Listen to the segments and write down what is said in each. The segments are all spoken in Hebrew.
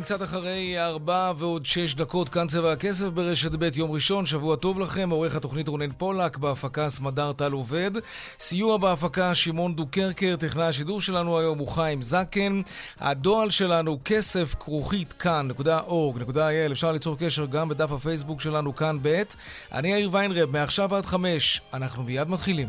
לכם קצת אחרי ארבע ועוד שש דקות, כאן צבע הכסף ברשת ב' יום ראשון, שבוע טוב לכם, עורך התוכנית רונן פולק, בהפקה סמדר טל עובד, סיוע בהפקה שמעון דוקרקר, טכנאי השידור שלנו היום הוא חיים זקן, הדואל שלנו כסף כרוכית כאן.org.il, אפשר ליצור קשר גם בדף הפייסבוק שלנו כאן ב', אני יאיר ויינרב, מעכשיו עד חמש, אנחנו מיד מתחילים.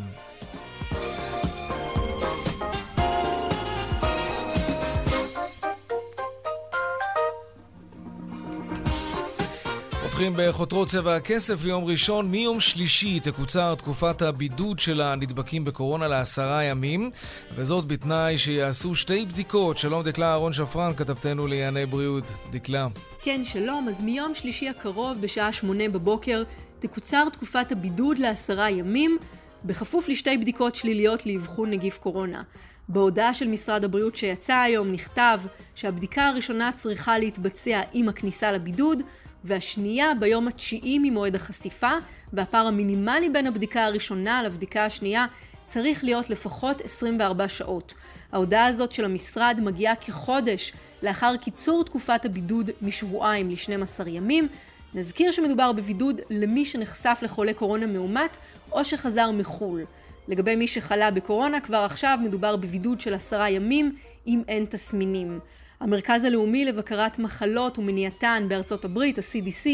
פותחים בחותרות צבע הכסף ליום ראשון. מיום שלישי תקוצר תקופת הבידוד של הנדבקים בקורונה לעשרה ימים, וזאת בתנאי שיעשו שתי בדיקות. שלום דקלה אהרון שפרן, כתבתנו לענייני בריאות. דקלה. כן, שלום. אז מיום שלישי הקרוב, בשעה שמונה בבוקר, תקוצר תקופת הבידוד לעשרה ימים, בכפוף לשתי בדיקות שליליות לאבחון נגיף קורונה. בהודעה של משרד הבריאות שיצא היום נכתב שהבדיקה הראשונה צריכה להתבצע עם הכניסה לבידוד, והשנייה ביום התשיעי ממועד החשיפה, והפער המינימלי בין הבדיקה הראשונה לבדיקה השנייה צריך להיות לפחות 24 שעות. ההודעה הזאת של המשרד מגיעה כחודש לאחר קיצור תקופת הבידוד משבועיים ל-12 ימים. נזכיר שמדובר בבידוד למי שנחשף לחולה קורונה מאומת או שחזר מחו"ל. לגבי מי שחלה בקורונה, כבר עכשיו מדובר בבידוד של עשרה ימים אם אין תסמינים. המרכז הלאומי לבקרת מחלות ומניעתן בארצות הברית, ה-CDC,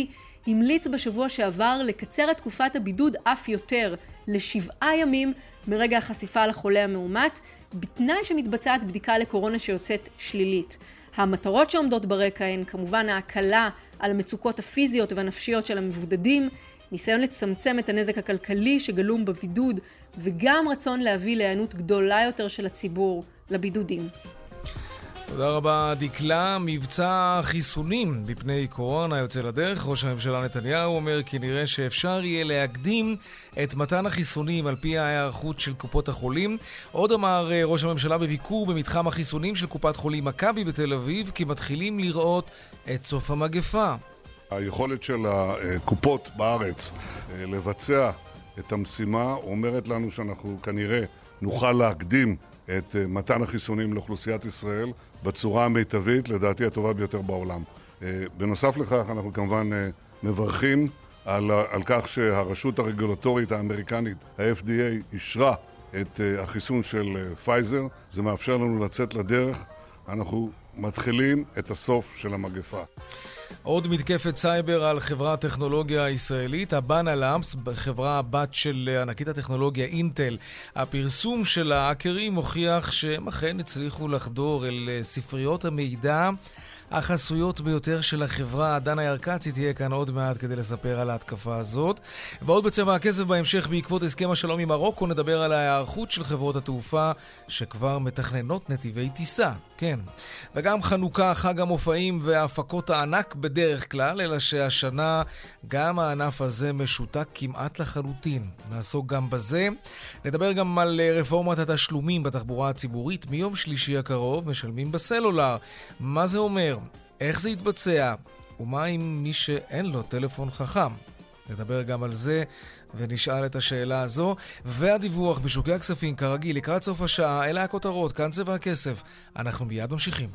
המליץ בשבוע שעבר לקצר את תקופת הבידוד אף יותר, לשבעה ימים מרגע החשיפה לחולה המאומת, בתנאי שמתבצעת בדיקה לקורונה שיוצאת שלילית. המטרות שעומדות ברקע הן כמובן ההקלה על המצוקות הפיזיות והנפשיות של המבודדים, ניסיון לצמצם את הנזק הכלכלי שגלום בבידוד, וגם רצון להביא להיענות גדולה יותר של הציבור לבידודים. תודה רבה, דקלה. מבצע חיסונים מפני קורונה יוצא לדרך. ראש הממשלה נתניהו אומר כי נראה שאפשר יהיה להקדים את מתן החיסונים על פי ההיערכות של קופות החולים. עוד אמר אה, ראש הממשלה בביקור במתחם החיסונים של קופת חולים מכבי בתל אביב, כי מתחילים לראות את סוף המגפה. היכולת של הקופות בארץ אה, לבצע את המשימה אומרת לנו שאנחנו כנראה נוכל להקדים את אה, מתן החיסונים לאוכלוסיית ישראל בצורה המיטבית, לדעתי הטובה ביותר בעולם. אה, בנוסף לכך, אנחנו כמובן אה, מברכים על, על כך שהרשות הרגולטורית האמריקנית, ה-FDA, אישרה את החיסון של פייזר. זה מאפשר לנו לצאת לדרך. אנחנו מתחילים את הסוף של המגפה. עוד מתקפת סייבר על חברת טכנולוגיה ישראלית, הבאנה לאמפס, חברה הבת של ענקית הטכנולוגיה אינטל. הפרסום של האקרים מוכיח שהם אכן הצליחו לחדור אל ספריות המידע החסויות ביותר של החברה. דנה ירקצי תהיה כאן עוד מעט כדי לספר על ההתקפה הזאת. ועוד בצבע הכסף בהמשך, בעקבות הסכם השלום עם מרוקו, נדבר על ההיערכות של חברות התעופה שכבר מתכננות נתיבי טיסה. כן. וגם חנוכה, חג המופעים והפקות הענק בדרך כלל, אלא שהשנה גם הענף הזה משותק כמעט לחלוטין. נעסוק גם בזה. נדבר גם על רפורמת התשלומים בתחבורה הציבורית. מיום שלישי הקרוב משלמים בסלולר. מה זה אומר? איך זה יתבצע? ומה עם מי שאין לו טלפון חכם? נדבר גם על זה ונשאל את השאלה הזו. והדיווח בשוקי הכספים, כרגיל, לקראת סוף השעה, אלה הכותרות, כאן צבע הכסף. אנחנו מיד ממשיכים.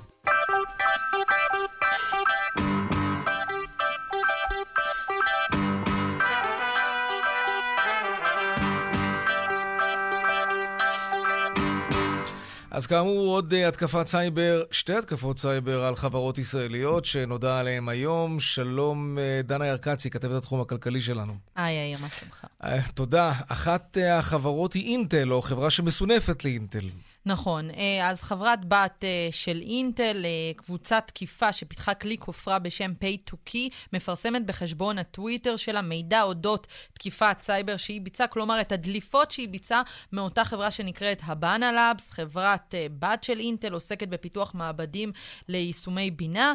אז כאמור, עוד אה, התקפת סייבר, שתי התקפות סייבר על חברות ישראליות שנודע עליהן היום. שלום, אה, דנה ירקצי, כתבת התחום הכלכלי שלנו. היי, היי, מה שלומך? תודה. אחת החברות היא אינטל, או חברה שמסונפת לאינטל. נכון. אה, אז חברת בת אה, של אינטל, אה, קבוצת תקיפה שפיתחה כלי כופרה בשם Pay2Key, מפרסמת בחשבון הטוויטר שלה מידע אודות תקיפת סייבר שהיא ביצעה, כלומר את הדליפות שהיא ביצעה מאותה חברה שנקראת Habana Labs, חברת בת של אינטל, עוסקת בפיתוח מעבדים ליישומי בינה,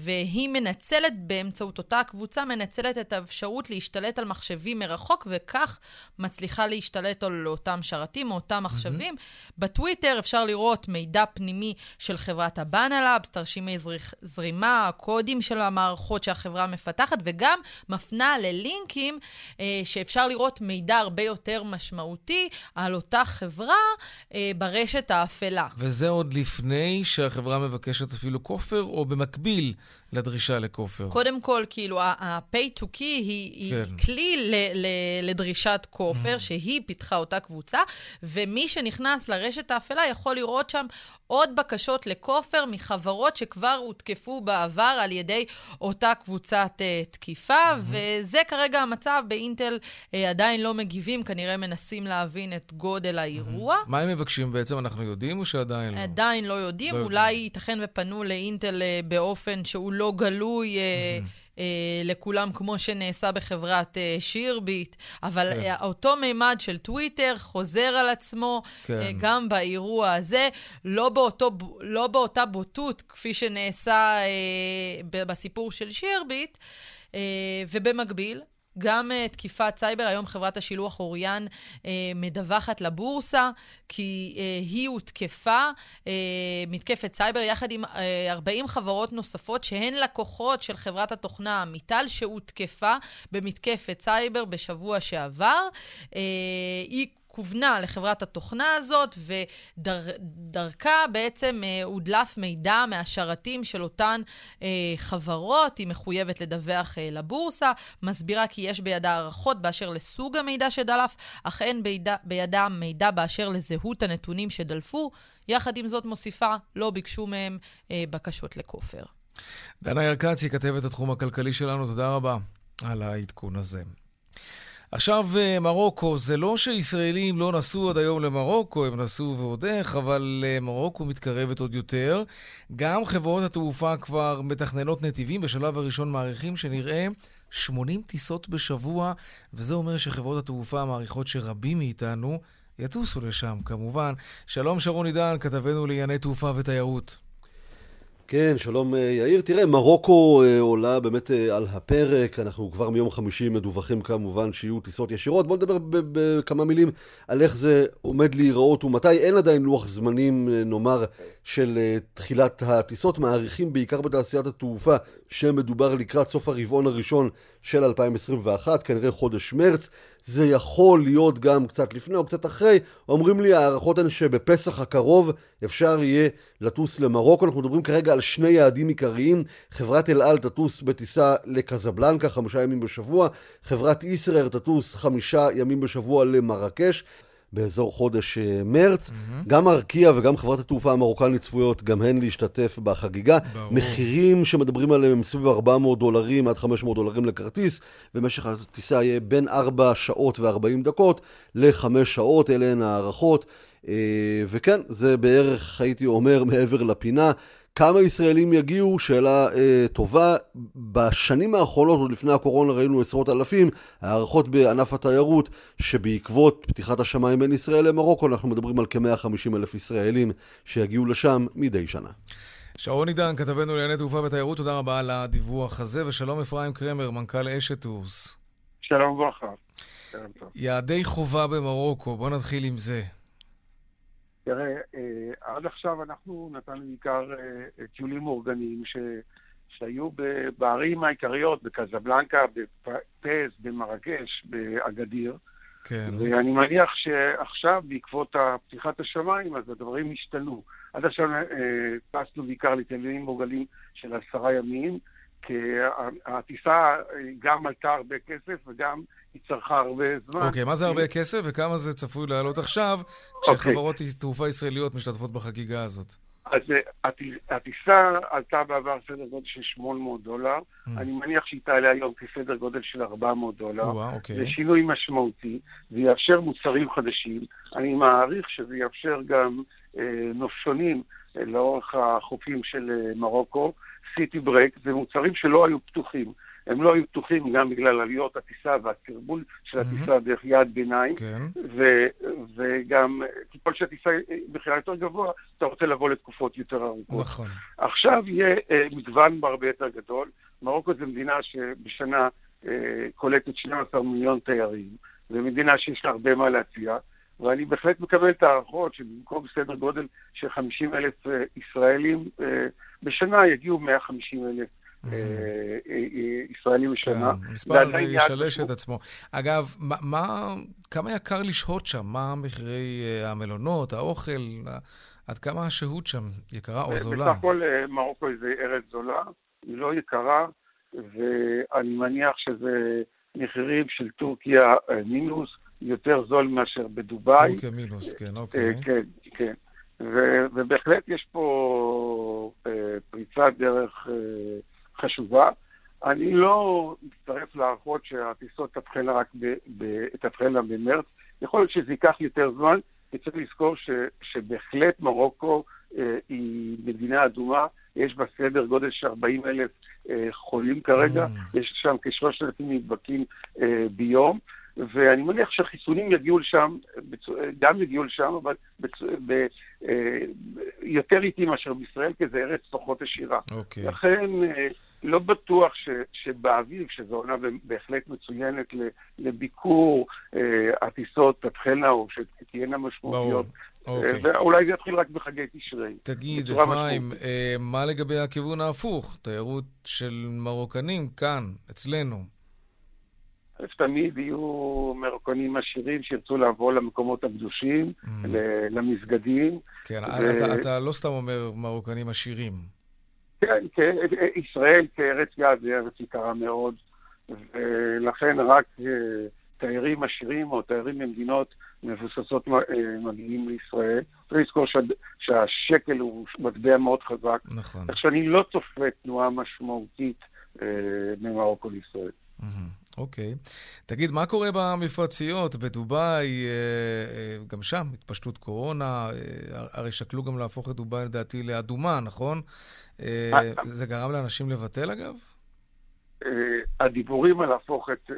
והיא מנצלת באמצעות אותה קבוצה, מנצלת את האפשרות להשתלט על מחשבים מרחוק, וכך מצליחה להשתלט על אותם שרתים או אותם מחשבים. Mm-hmm. בטוויטר אפשר לראות מידע פנימי של חברת הבאנה לאבס, תרשימי זרימה, הקודים של המערכות שהחברה מפתחת, וגם מפנה ללינקים אה, שאפשר לראות מידע הרבה יותר משמעותי על אותה חברה אה, ברשת האפלה. וזה עוד לפני שהחברה מבקשת אפילו כופר, או במקביל לדרישה לכופר? קודם כל, כאילו, ה-pay to key היא, כן. היא כלי ל, ל, לדרישת כופר, mm. שהיא פיתחה אותה קבוצה, ומי שנכנס לרשת האפלה יכול לראות שם עוד בקשות לכופר מחברות שכבר הותקפו בעבר על ידי אותה קבוצת uh, תקיפה, mm-hmm. וזה כרגע המצב. באינטל uh, עדיין לא מגיבים, כנראה מנסים להבין את גודל האירוע. Mm-hmm. מה הם מבקשים בעצם? אנחנו יודעים או שעדיין לא? עדיין לא יודעים. לא אולי יודעים. ייתכן ופנו לאינטל uh, באופן שהוא לא גלוי. Uh, mm-hmm. אה, לכולם, כמו שנעשה בחברת אה, שירביט, אבל כן. אה, אותו מימד של טוויטר חוזר על עצמו כן. אה, גם באירוע הזה, לא, באותו, לא באותה בוטות כפי שנעשה אה, בסיפור של שירביט, אה, ובמקביל, גם אה, תקיפת סייבר, היום חברת השילוח אוריאן אה, מדווחת לבורסה, כי אה, היא הותקפה, אה, מתקפת סייבר, יחד עם אה, 40 חברות נוספות שהן לקוחות של חברת התוכנה עמיטל, שהותקפה במתקפת סייבר בשבוע שעבר. Uh, היא כוונה לחברת התוכנה הזאת, ודרכה דר, בעצם אה, הודלף מידע מהשרתים של אותן אה, חברות. היא מחויבת לדווח אה, לבורסה, מסבירה כי יש בידה הערכות באשר לסוג המידע שדלף, אך אין בידה, בידה מידע באשר לזהות הנתונים שדלפו. יחד עם זאת מוסיפה, לא ביקשו מהם אה, בקשות לכופר. דנה ירקצי, כתבת התחום הכלכלי שלנו, תודה רבה על העדכון הזה. עכשיו, אה, מרוקו, זה לא שישראלים לא נסעו עד היום למרוקו, הם נסעו ועוד איך, אבל אה, מרוקו מתקרבת עוד יותר. גם חברות התעופה כבר מתכננות נתיבים, בשלב הראשון מעריכים שנראה 80 טיסות בשבוע, וזה אומר שחברות התעופה מעריכות שרבים מאיתנו יטוסו לשם, כמובן. שלום שרון עידן, כתבנו לענייני תעופה ותיירות. כן, שלום אה, יאיר. תראה, מרוקו אה, עולה באמת אה, על הפרק, אנחנו כבר מיום חמישי מדווחים כמובן שיהיו טיסות ישירות. בואו נדבר בכמה מילים על איך זה עומד להיראות ומתי. אין עדיין לוח זמנים, נאמר, של תחילת הטיסות. מעריכים בעיקר בתעשיית התעופה שמדובר לקראת סוף הרבעון הראשון של 2021, כנראה חודש מרץ. זה יכול להיות גם קצת לפני או קצת אחרי. אומרים לי הערכות הן שבפסח הקרוב אפשר יהיה לטוס למרוקו. אנחנו מדברים כרגע על שני יעדים עיקריים. חברת אל על תטוס בטיסה לקזבלנקה חמישה ימים בשבוע. חברת ישראר תטוס חמישה ימים בשבוע למרקש. באזור חודש אה, מרץ. Mm-hmm. גם ארקיע וגם חברת התעופה המרוקנית צפויות גם הן להשתתף בחגיגה. ברור. מחירים שמדברים עליהם הם סביב 400 דולרים עד 500 דולרים לכרטיס, ומשך הטיסה יהיה בין 4 שעות ו-40 דקות ל-5 שעות, אלה הן הערכות. אה, וכן, זה בערך, הייתי אומר, מעבר לפינה. כמה ישראלים יגיעו? שאלה אה, טובה. בשנים האחרונות, עוד לפני הקורונה, ראינו עשרות אלפים. הערכות בענף התיירות, שבעקבות פתיחת השמיים בין ישראל למרוקו, אנחנו מדברים על כ-150 אלף ישראלים שיגיעו לשם מדי שנה. שרון עידן, כתבנו לענייני תעופה ותיירות, תודה רבה על הדיווח הזה, ושלום אפרים קרמר, מנכ"ל אשת טורס. שלום וברכה. יעדי חובה במרוקו, בואו נתחיל עם זה. תראה, אה, עד עכשיו אנחנו נתנו בעיקר אה, טיולים מאורגנים ש... שהיו בערים העיקריות, בקזבלנקה, בפס, במרגש, באגדיר. כן. ואני מניח שעכשיו, בעקבות פתיחת השמיים, אז הדברים השתנו. עד עכשיו אה, טסנו בעיקר לטיולים מאורגנים של עשרה ימים, כי הטיסה גם עלתה הרבה כסף וגם היא צרכה הרבה זמן. אוקיי, okay, מה זה הרבה כסף וכמה זה צפוי לעלות עכשיו, כשחברות okay. תעופה ישראליות משתתפות בחגיגה הזאת? אז אה, הטיסה עלתה בעבר סדר גודל של 800 דולר, mm. אני מניח שהיא תעלה היום כסדר גודל של 400 דולר. וואו, אוקיי. זה שינוי משמעותי, זה יאפשר מוצרים חדשים. אני מעריך שזה יאפשר גם אה, נופשונים לאורך החופים של אה, מרוקו, סיטי ברק, זה מוצרים שלא היו פתוחים. הם לא היו פתוחים גם בגלל עליות הטיסה והתרבול של הטיסה mm-hmm. דרך יעד ביניים, כן. ו- וגם ככל שהטיסה בכלל יותר גבוה, אתה רוצה לבוא לתקופות יותר ארוכות. נכון. עכשיו יהיה אה, מגוון הרבה יותר גדול. מרוקו זו מדינה שבשנה אה, קולטת 12 מיליון תיירים, זו מדינה שיש לה הרבה מה להציע. ואני בהחלט מקבל את ההערכות שבמקום סדר גודל של 50 אלף אה, ישראלים אה, בשנה, יגיעו 150 אלף אה, ישראלים בשנה. כן, המספר ישלש את עצמו. אגב, מה, כמה יקר לשהות שם? מה מחירי המלונות, האוכל? עד כמה השהות שם יקרה או זולה? בסך הכל מרוקו זה ארץ זולה, היא לא יקרה, ואני מניח שזה מחירים של טורקיה מינוס. יותר זול מאשר בדובאי. טורקיה מינוס, כן, אוקיי. כן, כן. ו- ובהחלט יש פה uh, פריצת דרך uh, חשובה. אני לא מצטרף להערכות שהטיסות תתחלנה רק תתחלנה במרץ. יכול להיות שזה ייקח יותר זמן, וצריך לזכור ש- שבהחלט מרוקו uh, היא מדינה אדומה, יש בה סדר גודל של 40 אלף uh, חולים כרגע, mm. יש שם כ-3,000 נדבקים uh, ביום. ואני מניח שהחיסונים יגיעו לשם, גם יגיעו לשם, אבל ב, אה, יותר איטי מאשר בישראל, כי זה ארץ פחות עשירה. אוקיי. לכן אה, לא בטוח ש, שבאביב, שזו עונה בהחלט מצוינת לביקור, אה, הטיסות תתחלנה או שתהיינה משמעותיות. אוקיי. ואולי זה יתחיל רק בחגי תשרי. תגיד, אפרים, מה לגבי הכיוון ההפוך? תיירות של מרוקנים כאן, אצלנו. תמיד יהיו מרוקנים עשירים שירצו לבוא למקומות הקדושים, mm. למסגדים. כן, ו... אתה, אתה לא סתם אומר מרוקנים עשירים. כן, כן, ישראל כארץ יעד זה ארץ יקרה מאוד, ולכן רק אה, תיירים עשירים או תיירים ממדינות מבוססות אה, מגיעים לישראל. צריך לזכור שה, שהשקל הוא מטבע מאוד חזק. נכון. כך שאני לא צופה תנועה משמעותית אה, ממרוקו לישראל. אוקיי. Okay. תגיד, מה קורה במפרציות, בדובאי, אה, אה, גם שם, התפשטות קורונה, אה, הרי שקלו גם להפוך את דובאי, לדעתי, לאדומה, נכון? זה גרם לאנשים לבטל, אגב? הדיבורים על להפוך את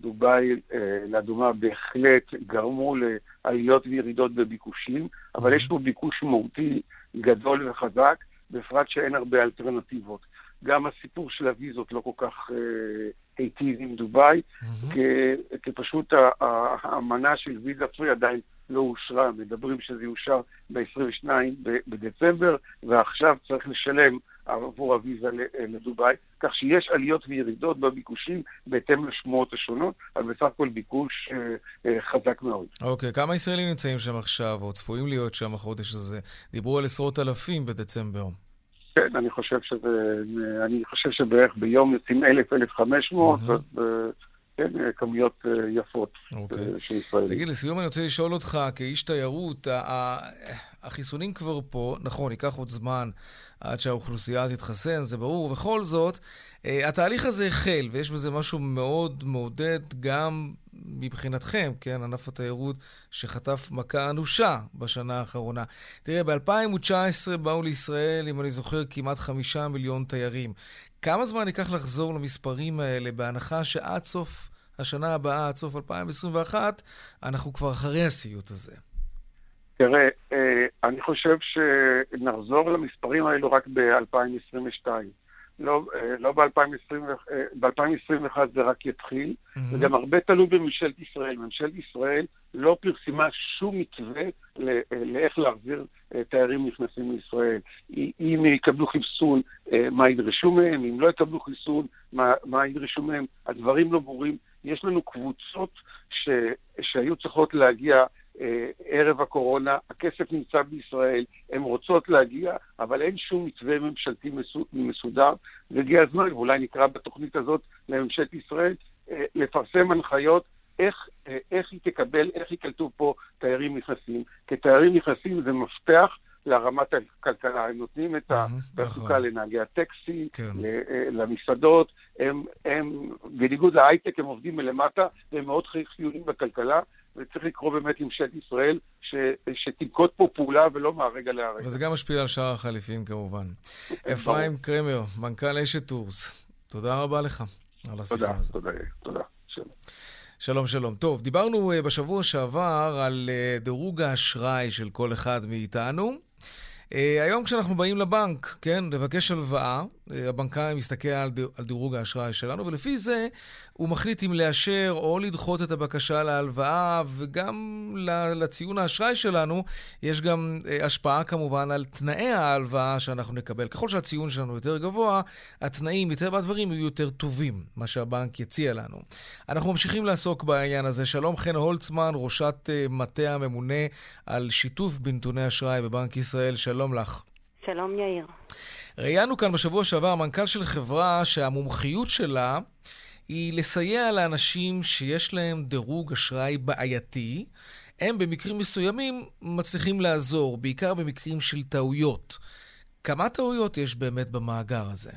דובאי לאדומה בהחלט גרמו לעליות וירידות בביקושים, אבל יש פה ביקוש מהותי גדול וחזק, בפרט שאין הרבה אלטרנטיבות. גם הסיפור של הוויזות לא כל כך היטיב עם דובאי, mm-hmm. כי פשוט האמנה של ויזה פרי עדיין לא אושרה. מדברים שזה יאושר ב-22 בדצמבר, ועכשיו צריך לשלם עבור הוויזה לדובאי, כך שיש עליות וירידות בביקושים בהתאם לשמועות השונות, אבל בסך הכל ביקוש אה, אה, חזק מאוד. אוקיי, okay, כמה ישראלים נמצאים שם עכשיו, או צפויים להיות שם החודש הזה? דיברו על עשרות אלפים בדצמבר. כן, אני חושב שזה, אני חושב שבערך ביום יוצאים 1,000, 1,500, כן, כמויות אה, יפות אוקיי. אה, של ישראלים. תגיד, לסיום אני רוצה לשאול אותך, כאיש תיירות, החיסונים כבר פה, נכון, ייקח עוד זמן עד שהאוכלוסייה תתחסן, זה ברור, ובכל זאת, אה, התהליך הזה החל, ויש בזה משהו מאוד מעודד גם מבחינתכם, כן, ענף התיירות שחטף מכה אנושה בשנה האחרונה. תראה, ב-2019 באו לישראל, אם אני זוכר, כמעט חמישה מיליון תיירים. כמה זמן ייקח לחזור למספרים האלה, בהנחה שעד סוף השנה הבאה, עד סוף 2021, אנחנו כבר אחרי הסיוט הזה? תראה, אה, אני חושב שנחזור למספרים האלו רק ב-2022. לא, אה, לא ב-2021 אה, זה רק יתחיל, mm-hmm. וגם הרבה תלוי בממשלת ישראל. ממשלת ישראל לא פרסמה שום מתווה לאיך להחזיר תיירים נכנסים לישראל. אם יקבלו חיסון, מה ידרשו מהם, אם לא יקבלו חיסון, מה, מה ידרשו מהם, הדברים לא ברורים. יש לנו קבוצות ש, שהיו צריכות להגיע אה, ערב הקורונה, הכסף נמצא בישראל, הן רוצות להגיע, אבל אין שום מתווה ממשלתי מסודר, והגיע הזמן, ואולי נקרא בתוכנית הזאת לממשלת ישראל, אה, לפרסם הנחיות איך, אה, איך היא תקבל, איך ייקלטו פה תיירים נכנסים. כי תיירים נכנסים זה מפתח לרמת הכלכלה. הם נותנים את נכון. התעסוקה לנהגי הטקסי, כן. אה, למסעדות, הם, הם, בניגוד להייטק, הם עובדים מלמטה, והם מאוד חיוניים בכלכלה, וצריך לקרוא באמת לממשלת ישראל ש, שתנקוט פה פעולה ולא מהרגע להרגע. וזה גם משפיע על שער החליפין כמובן. אפרים קרמר, מנכ"ל אשת טורס, תודה רבה לך על השיחה תודה, הזאת. תודה, תודה. שלום. שלום, שלום. טוב, דיברנו uh, בשבוע שעבר על uh, דירוג האשראי של כל אחד מאיתנו. Uh, היום כשאנחנו באים לבנק, כן, לבקש הלוואה, הבנקאי מסתכל על, דירוג האשראי שלנו, ולפי זה הוא מחליט אם לאשר או לדחות את הבקשה להלוואה, וגם לציון האשראי שלנו יש גם uh, השפעה כמובן על תנאי ההלוואה שאנחנו נקבל. ככל שהציון שלנו יותר גבוה, התנאים, מטבע הדברים, יהיו יותר טובים, מה שהבנק יציע לנו. אנחנו ממשיכים לעסוק בעניין הזה. שלום, חן הולצמן, ראשת uh, מטה הממונה על שיתוף בנתוני אשראי בבנק ישראל. שלום לך. שלום יאיר. ראיינו כאן בשבוע שעבר מנכ"ל של חברה שהמומחיות שלה היא לסייע לאנשים שיש להם דירוג אשראי בעייתי. הם במקרים מסוימים מצליחים לעזור, בעיקר במקרים של טעויות. כמה טעויות יש באמת במאגר הזה?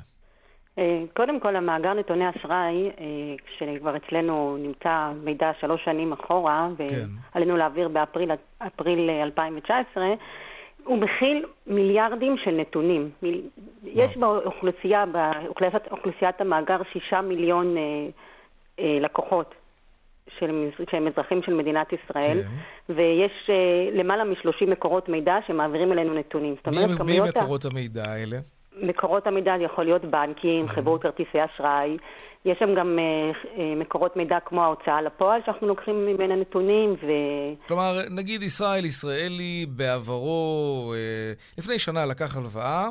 קודם כל, המאגר נתוני אשראי, כשכבר אצלנו נמצא מידע שלוש שנים אחורה, כן. ועלינו להעביר באפריל אפריל 2019, הוא מכיל מיליארדים של נתונים. מיל... יש באוכלוסייה, באוכלוסיית המאגר, שישה מיליון אה, אה, לקוחות של, שהם אזרחים של מדינת ישראל, כן. ויש אה, למעלה מ-30 מקורות מידע שמעבירים אלינו נתונים. זאת מי, אומרת, מי כמויות ה- מקורות המידע האלה? מקורות המידע יכול להיות בנקים, חברות כרטיסי אשראי. יש שם גם אה, אה, מקורות מידע כמו ההוצאה לפועל שאנחנו לוקחים ממנה נתונים, ו... כלומר, נגיד ישראל ישראלי בעברו, אה, לפני שנה לקח הלוואה,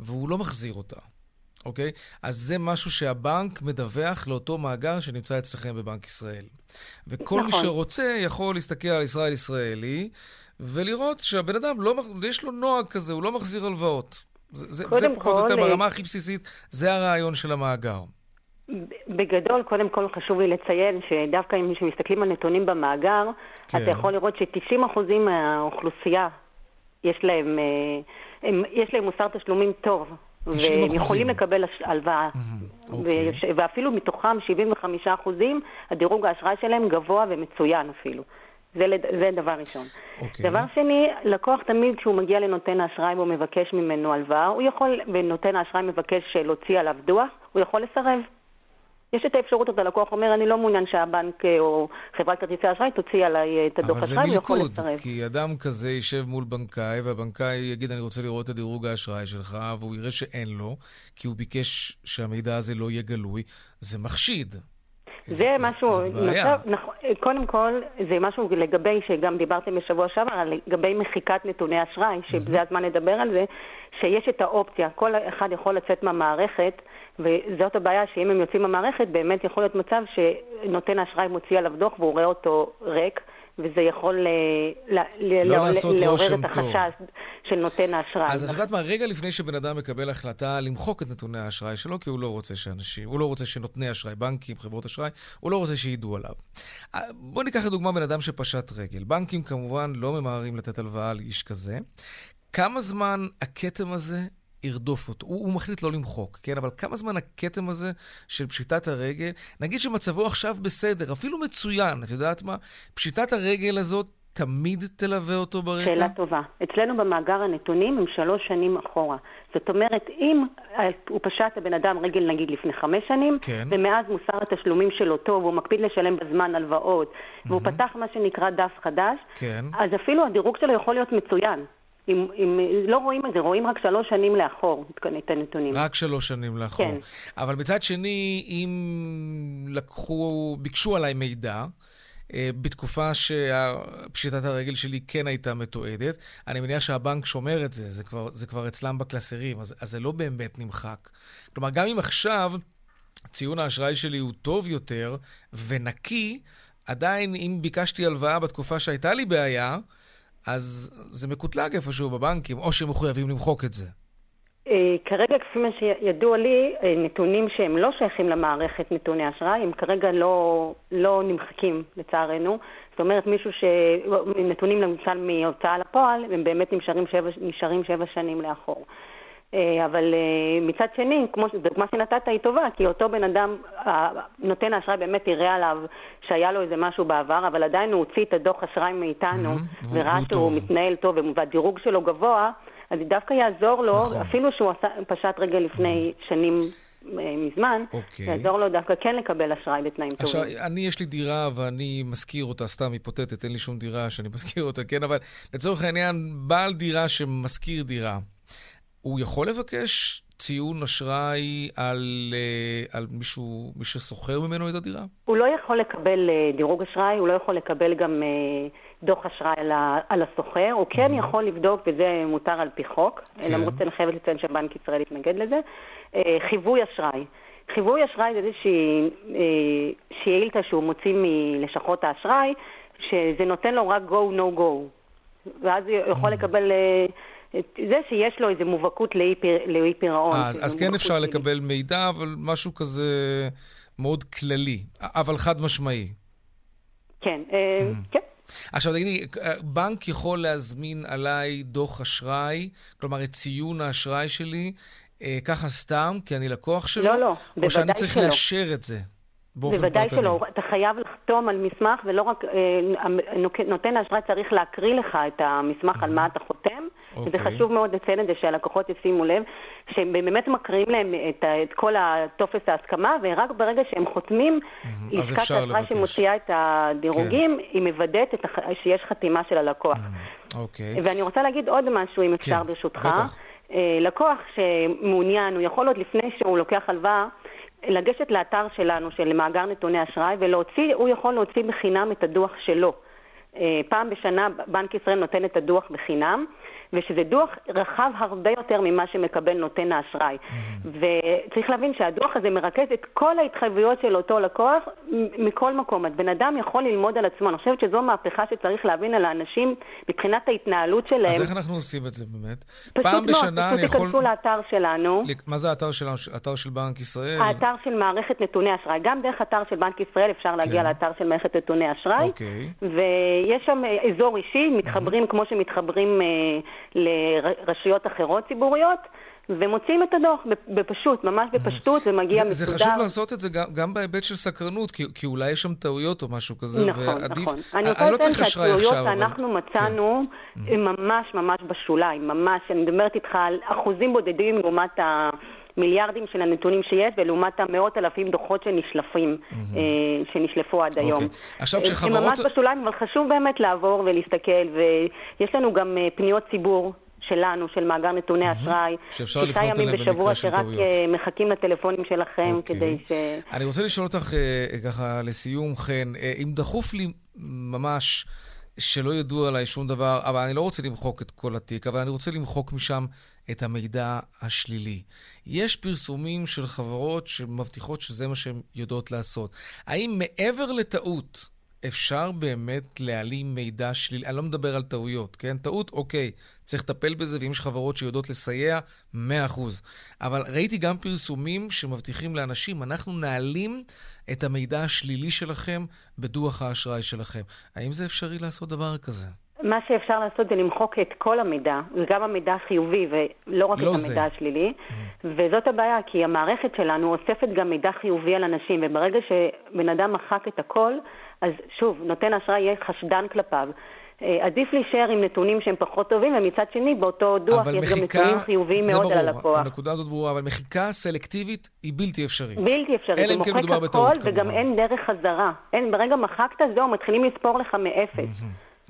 והוא לא מחזיר אותה, אוקיי? אז זה משהו שהבנק מדווח לאותו מאגר שנמצא אצלכם בבנק ישראל. וכל מי נכון. שרוצה יכול להסתכל על ישראל ישראלי, ולראות שהבן אדם, לא, יש לו נוהג כזה, הוא לא מחזיר הלוואות. זה, זה, פחות או יותר אה, ברמה הכי בסיסית, זה הרעיון של המאגר. בגדול, קודם כל חשוב לי לציין שדווקא אם מסתכלים על נתונים במאגר, כן. אתה יכול לראות ש-90% מהאוכלוסייה יש להם, אה, הם, יש להם מוסר תשלומים טוב. 90%. והם יכולים לקבל הלוואה. אוקיי. ויש- ואפילו מתוכם 75% הדירוג האשראי שלהם גבוה ומצוין אפילו. זה, זה דבר ראשון. אוקיי. דבר שני, לקוח תמיד כשהוא מגיע לנותן האשראי והוא מבקש ממנו הלוואה, הוא יכול, ונותן האשראי מבקש להוציא עליו דוח, הוא יכול לסרב. יש את האפשרות הזאת, הלקוח אומר, אני לא מעוניין שהבנק אה, או חברת כרטיסי האשראי תוציא עליי אה, את הדוח אבל זה אשראי, הוא יכול מלכוד, לסרב. כי אדם כזה יישב מול בנקאי, והבנקאי יגיד, אני רוצה לראות את הדירוג האשראי שלך, והוא יראה שאין לו, כי הוא ביקש שהמידע הזה לא יהיה גלוי, זה מחשיד. זה משהו, זאת בעיה. נכון, קודם כל, זה משהו לגבי, שגם דיברתם בשבוע שעבר, לגבי מחיקת נתוני אשראי, שזה הזמן לדבר על זה, שיש את האופציה, כל אחד יכול לצאת מהמערכת, וזאת הבעיה, שאם הם יוצאים מהמערכת, באמת יכול להיות מצב שנותן האשראי מוציא עליו דוח והוא רואה אותו ריק. וזה יכול אה, ל- ל- לא לעשות לעורר את טוב. החשש של נותן האשראי. אז את יודעת מה, רגע לפני שבן אדם מקבל החלטה למחוק את נתוני האשראי שלו, כי הוא לא רוצה שאנשים, הוא לא רוצה שנותני אשראי, בנקים, חברות אשראי, הוא לא רוצה שידעו עליו. אה, בואו ניקח לדוגמה בן אדם שפשט רגל. בנקים כמובן לא ממהרים לתת הלוואה לאיש כזה. כמה זמן הכתם הזה ירדוף אותו? הוא, הוא מחליט לא למחוק, כן? אבל כמה זמן הכתם הזה של פשיטת הרגל, נגיד שמצבו עכשיו בסדר, אפילו מצוין, את יודעת מה? פשיטת הרגל הזאת תמיד תלווה אותו ברקע? שאלה טובה. אצלנו במאגר הנתונים הם שלוש שנים אחורה. זאת אומרת, אם הוא פשט הבן אדם רגל נגיד לפני חמש שנים, כן. ומאז מוסר התשלומים שלו טוב, והוא מקפיד לשלם בזמן הלוואות, והוא פתח מה שנקרא דף חדש, כן. אז אפילו הדירוג שלו יכול להיות מצוין. אם, אם לא רואים את זה, רואים רק שלוש שנים לאחור את הנתונים. רק שלוש שנים לאחור. כן. אבל מצד שני, אם לקחו, ביקשו עליי מידע, אה, בתקופה שפשיטת הרגל שלי כן הייתה מתועדת, אני מניח שהבנק שומר את זה, זה כבר, זה כבר אצלם בקלסרים, אז, אז זה לא באמת נמחק. כלומר, גם אם עכשיו ציון האשראי שלי הוא טוב יותר ונקי, עדיין אם ביקשתי הלוואה בתקופה שהייתה לי בעיה, אז זה מקוטלג איפשהו בבנקים, או שהם מחויבים למחוק את זה. אה, כרגע, כפי מה שידוע לי, אה, נתונים שהם לא שייכים למערכת נתוני אשראי, הם כרגע לא, לא נמחקים, לצערנו. זאת אומרת, מישהו ש... נתונים למשל מהוצאה לפועל, הם באמת נשארים שבע, נשארים שבע שנים לאחור. אה, אבל מצד שני, כמו דוגמה שנתת היא טובה, כי אותו בן אדם, נותן האשראי באמת יראה עליו שהיה לו איזה משהו בעבר, אבל עדיין הוא הוציא את הדוח אשראי מאיתנו, mm-hmm. וראה שהוא מתנהל טוב והדירוג שלו גבוה, אז זה דווקא יעזור לו, נכון. אפילו שהוא עשה, פשט רגל לפני שנים אה, מזמן, אוקיי. יעזור לו דווקא כן לקבל אשראי בתנאים עכשיו, טובים. עכשיו, אני יש לי דירה ואני משכיר אותה, סתם היפותטית, אין לי שום דירה שאני משכיר אותה, כן? אבל לצורך העניין, בעל דירה שמשכיר דירה, הוא יכול לבקש ציון אשראי על, אה, על מישהו, מי ששוכר ממנו את הדירה? הוא לא יכול לקבל אה, דירוג אשראי, הוא לא יכול לקבל גם דוח אשראי על הסוחר, הוא כן יכול לבדוק, וזה מותר על פי חוק, כן. למרות שאני חייבת לציין שבנק ישראל התנגד לזה, אה, חיווי אשראי. חיווי אשראי זה איזושהי אה, שאילתה שהוא מוציא מלשכות האשראי, שזה נותן לו רק go, no go. ואז הוא יכול לקבל... אה, זה שיש לו איזו מובהקות לאי פירעון. אז, אז כן אפשר לקבל מידע, אבל משהו כזה מאוד כללי, אבל חד משמעי. כן, כן. עכשיו תגידי, בנק יכול להזמין עליי דוח אשראי, כלומר את ציון האשראי שלי, אה, ככה סתם, כי אני לקוח שלו? לא, לא, בוודאי שלא. או שאני צריך. לאשר את זה? בוודאי פרטני. שלא, אתה חייב לחתום על מסמך ולא רק, אה, נותן האשראי צריך להקריא לך את המסמך mm-hmm. על מה אתה חותם, okay. וזה אוקיי. חשוב מאוד לציין את זה שהלקוחות ישימו לב, שהם באמת מקריאים להם את, את כל הטופס ההסכמה, ורק ברגע שהם חותמים, mm-hmm. לשכת האשראי שמוציאה את הדירוגים, כן. היא מוודאת הח... שיש חתימה של הלקוח. Mm-hmm. אוקיי. ואני רוצה להגיד עוד משהו, אם אפשר, כן. ברשותך. בטח. אה, לקוח שמעוניין, הוא יכול עוד לפני שהוא לוקח הלוואה, לגשת לאתר שלנו, של מאגר נתוני אשראי, ולהוציא, הוא יכול להוציא בחינם את הדוח שלו. אה, פעם בשנה בנק ישראל נותן את הדוח בחינם, ושזה דוח רחב הרבה יותר ממה שמקבל נותן האשראי. Mm-hmm. וצריך להבין שהדוח הזה מרכז את כל ההתחייבויות של אותו לקוח מכל מקום. אז בן אדם יכול ללמוד על עצמו. אני חושבת שזו מהפכה שצריך להבין על האנשים מבחינת ההתנהלות שלהם. אז איך אנחנו עושים את זה באמת? פעם בשנה אני יכול... פשוט תיכנסו לאתר שלנו. מה זה האתר שלנו? אתר של בנק ישראל? האתר של מערכת נתוני אשראי. גם דרך אתר של בנק ישראל אפשר להגיע כן. לאתר של מערכת נתוני אשראי. אוקיי. ויש שם אזור אישי, מתחברים כמו שמתחברים אה, לרשויות אחרות ציבוריות. ומוציאים את הדוח בפשוט, ממש בפשטות, ומגיע מסודר. זה חשוב לעשות את זה גם, גם בהיבט של סקרנות, כי, כי אולי יש שם טעויות או משהו כזה, נכון, ועדיף... נכון. אני רוצה לא לציין שהטעויות שאנחנו אבל... מצאנו, כן. ממש ממש בשוליים, ממש, אני מדברת איתך על אחוזים בודדים לעומת ה... מיליארדים של הנתונים שיש, ולעומת המאות אלפים דוחות שנשלפים, mm-hmm. אה, שנשלפו עד היום. אוקיי. עכשיו כשחברות... הם ממש בשוליים, אבל חשוב באמת לעבור ולהסתכל, ויש לנו גם אה, פניות ציבור שלנו, של מאגר נתוני אשראי. שאפשר לפנות אליהם במקרה של טעויות. שרק אה, מחכים לטלפונים שלכם אוקיי. כדי ש... אני רוצה לשאול אותך ככה לסיום, חן, אם דחוף לי ממש... שלא ידעו עליי שום דבר, אבל אני לא רוצה למחוק את כל התיק, אבל אני רוצה למחוק משם את המידע השלילי. יש פרסומים של חברות שמבטיחות שזה מה שהן יודעות לעשות. האם מעבר לטעות, אפשר באמת להעלים מידע שלילי? אני לא מדבר על טעויות, כן? טעות, אוקיי, צריך לטפל בזה, ואם יש חברות שיודעות לסייע, 100%. אבל ראיתי גם פרסומים שמבטיחים לאנשים, אנחנו נעלים את המידע השלילי שלכם בדוח האשראי שלכם. האם זה אפשרי לעשות דבר כזה? מה שאפשר לעשות זה למחוק את כל המידע, גם המידע החיובי ולא רק לא את המידע זה. השלילי. Mm-hmm. וזאת הבעיה, כי המערכת שלנו אוספת גם מידע חיובי על אנשים, וברגע שבן אדם מחק את הכל, אז שוב, נותן אשראי יהיה חשדן כלפיו. אה, עדיף להישאר עם נתונים שהם פחות טובים, ומצד שני, באותו דוח יש מחיקה, גם נתונים חיוביים מאוד ברור, על הלקוח. הנקודה הזאת ברורה, אבל מחיקה סלקטיבית היא בלתי אפשרית. בלתי אפשרית, זה כן מוחק הכל, וגם אין דרך חזרה. אין, ברגע מחקת, זהו, מתחילים לספור לך מאפס.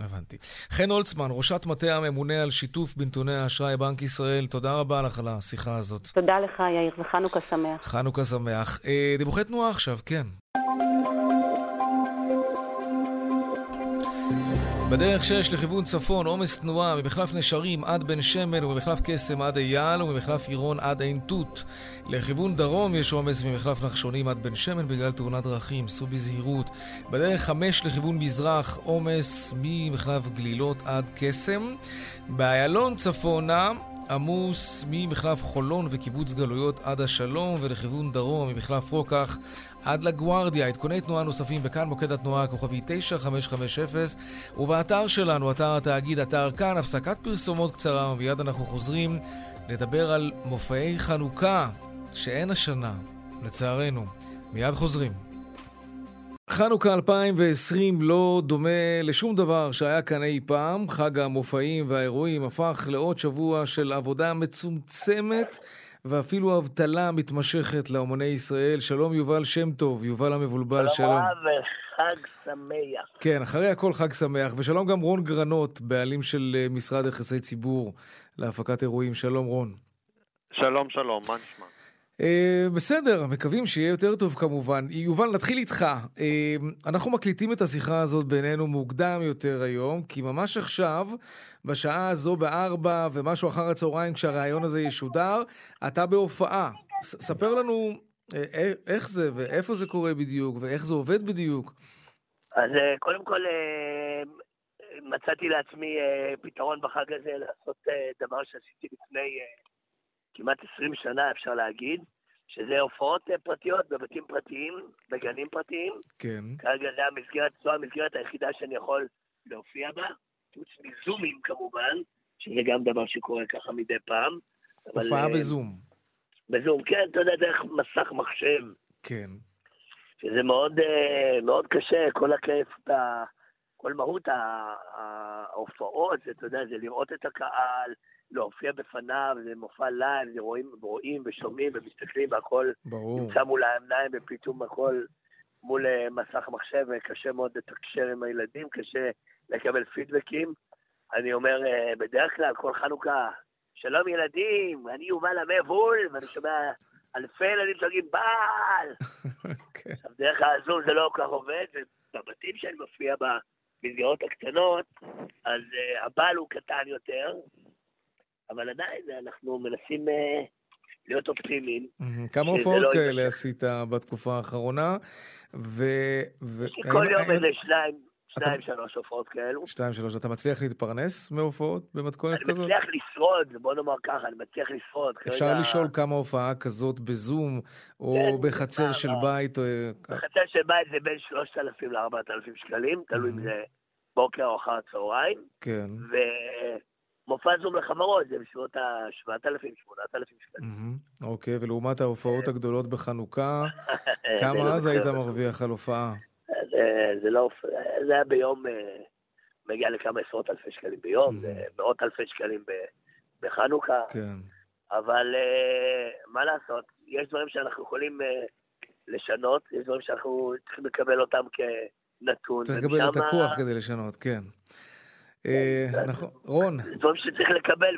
הבנתי. חן הולצמן, ראשת מטה הממונה על שיתוף בנתוני האשראי בנק ישראל, תודה רבה לך על השיחה הזאת. תודה לך, יאיר, וחנוכה שמח. חנוכה שמח. אה, דיווחי תנועה עכשיו, כן. בדרך 6 לכיוון צפון, עומס תנועה ממחלף נשרים עד בן שמן וממחלף קסם עד אייל וממחלף עירון עד עין תות. לכיוון דרום יש עומס ממחלף נחשונים עד בן שמן בגלל תאונת דרכים, סעו בזהירות. בדרך 5 לכיוון מזרח, עומס ממחלף גלילות עד קסם. באיילון צפונה עמוס ממחלף חולון וקיבוץ גלויות עד השלום ולכיוון דרום ממחלף רוקח עד לגוארדיה. עדכוני תנועה נוספים בכאן מוקד התנועה הכוכבי 9550 ובאתר שלנו, אתר התאגיד, אתר כאן, הפסקת פרסומות קצרה ומיד אנחנו חוזרים לדבר על מופעי חנוכה שאין השנה, לצערנו. מיד חוזרים. חנוכה 2020 לא דומה לשום דבר שהיה כאן אי פעם. חג המופעים והאירועים הפך לעוד שבוע של עבודה מצומצמת ואפילו אבטלה מתמשכת לאומני ישראל. שלום יובל שם טוב, יובל המבולבל, שלום. וחג שמח. כן, אחרי הכל חג שמח. ושלום גם רון גרנות, בעלים של אה, משרד יחסי ציבור להפקת אירועים. שלום רון. שלום, שלום, מה נשמע? Uh, בסדר, מקווים שיהיה יותר טוב כמובן. יובל, נתחיל איתך. Uh, אנחנו מקליטים את השיחה הזאת בינינו מוקדם יותר היום, כי ממש עכשיו, בשעה הזו בארבע ומשהו אחר הצהריים, כשהרעיון הזה ישודר, אתה בהופעה. ספר לנו uh, איך זה ואיפה זה קורה בדיוק ואיך זה עובד בדיוק. אז אה, קודם כל אה, מצאתי לעצמי אה, פתרון בחג הזה לעשות אה, דבר שעשיתי לפני אה, כמעט 20 שנה, אפשר להגיד, שזה הופעות אה, פרטיות בבתים פרטיים, בגנים פרטיים. כן. כרגע זה המסגרת, זו המסגרת היחידה שאני יכול להופיע בה, חוץ מזומים כמובן, שזה גם דבר שקורה ככה מדי פעם. אבל, הופעה אה, בזום. בזום, כן, אתה יודע, דרך מסך מחשב. כן. שזה מאוד, אה, מאוד קשה, כל הכיף, כל מהות ההופעות, אתה יודע, זה לראות את הקהל, להופיע בפניו, זה מופע live, זה רואים, רואים ושומעים ומסתכלים והכל. נמצא מול העיניים ופתאום הכל מול אה, מסך מחשב, וקשה מאוד לתקשר עם הילדים, קשה לקבל פידבקים. אני אומר, אה, בדרך כלל, כל חנוכה, שלום ילדים, אני יובל המבול, ואני שומע אלפי ילדים צועקים בעל! כן. עכשיו, דרך הזום זה לא כל כך עובד, ובבתים שאני מופיע במסגרות הקטנות, אז uh, הבעל הוא קטן יותר, אבל עדיין אנחנו מנסים uh, להיות אופטימיים. כמה הופעות לא כאלה. עשית בתקופה האחרונה? ו... כל יום איזה שניים, אתה- שלוש הופעות כאלו. שתיים, שלוש. אתה מצליח להתפרנס מהופעות במתכונת אני כזאת? מצליח לשרוד, בוא נאמר ככה, אני מצליח לשרוד. אפשר כרגע- לשאול כמה הופעה כזאת בזום, או כן, בחצר מה, של מה? בית, או... בחצר של בית זה בין 3,000 ל-4,000 שקלים, תלוי אם. זה בוקר או אחר הצהריים. כן. ומופע זום לחברות זה בסביבות ה-7,000, 8,000 שקלים. אוקיי, ולעומת ההופעות הגדולות בחנוכה, כמה לא אז. היית מרוויח על הופעה? זה, זה לא, זה היה ביום, אה, מגיע לכמה עשרות אלפי שקלים ביום, מאות אלפי שקלים בחנוכה, כן. אבל אה, מה לעשות, יש דברים שאנחנו יכולים אה, לשנות, יש דברים שאנחנו צריכים לקבל אותם כנתון. צריך לקבל את הכוח כדי לשנות, כן. אה, נכון. רון, זה דברים שצריך לקבל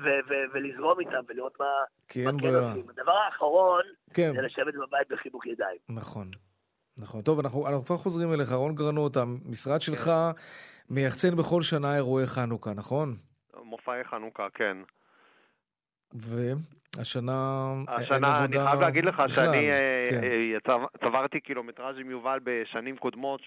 ולזרום איתם ולראות מה, כי מה אין כן ברירה. עושים. הדבר האחרון כן, זה לשבת בבית בחיבוק ידיים. נכון. נכון. טוב, אנחנו אנחנו כבר חוזרים אליך. רון גרנות, המשרד שלך מייחצן בכל שנה אירועי חנוכה, נכון? מופעי חנוכה, כן. והשנה השנה, אני חייב להגיד לך בכלל. שאני אה, כן. אה, צב- צברתי קילומטראז' עם יובל בשנים קודמות,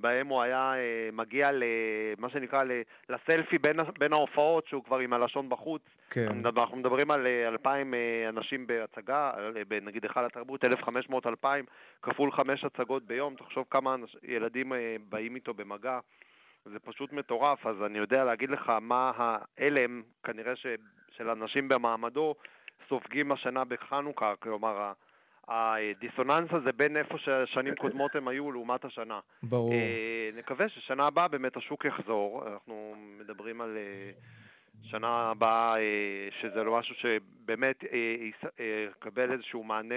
שבהם הוא היה אה, מגיע למה שנקרא לסלפי בין בין ההופעות, שהוא כבר עם הלשון בחוץ. כן. אנחנו מדברים על אה, 2,000 אה, אנשים בהצגה, אה, נגיד היכל התרבות, 1,500-2,000, כפול חמש הצגות ביום, תחשוב כמה אנש- ילדים אה, באים איתו במגע. זה פשוט מטורף, אז אני יודע להגיד לך מה ההלם, כנראה ש, של אנשים במעמדו, סופגים השנה בחנוכה, כלומר, הדיסוננס הזה בין איפה ששנים קודמות הם היו לעומת השנה. ברור. אה, נקווה ששנה הבאה באמת השוק יחזור, אנחנו מדברים על אה, שנה הבאה אה, שזה לא משהו שבאמת יקבל איזשהו מענה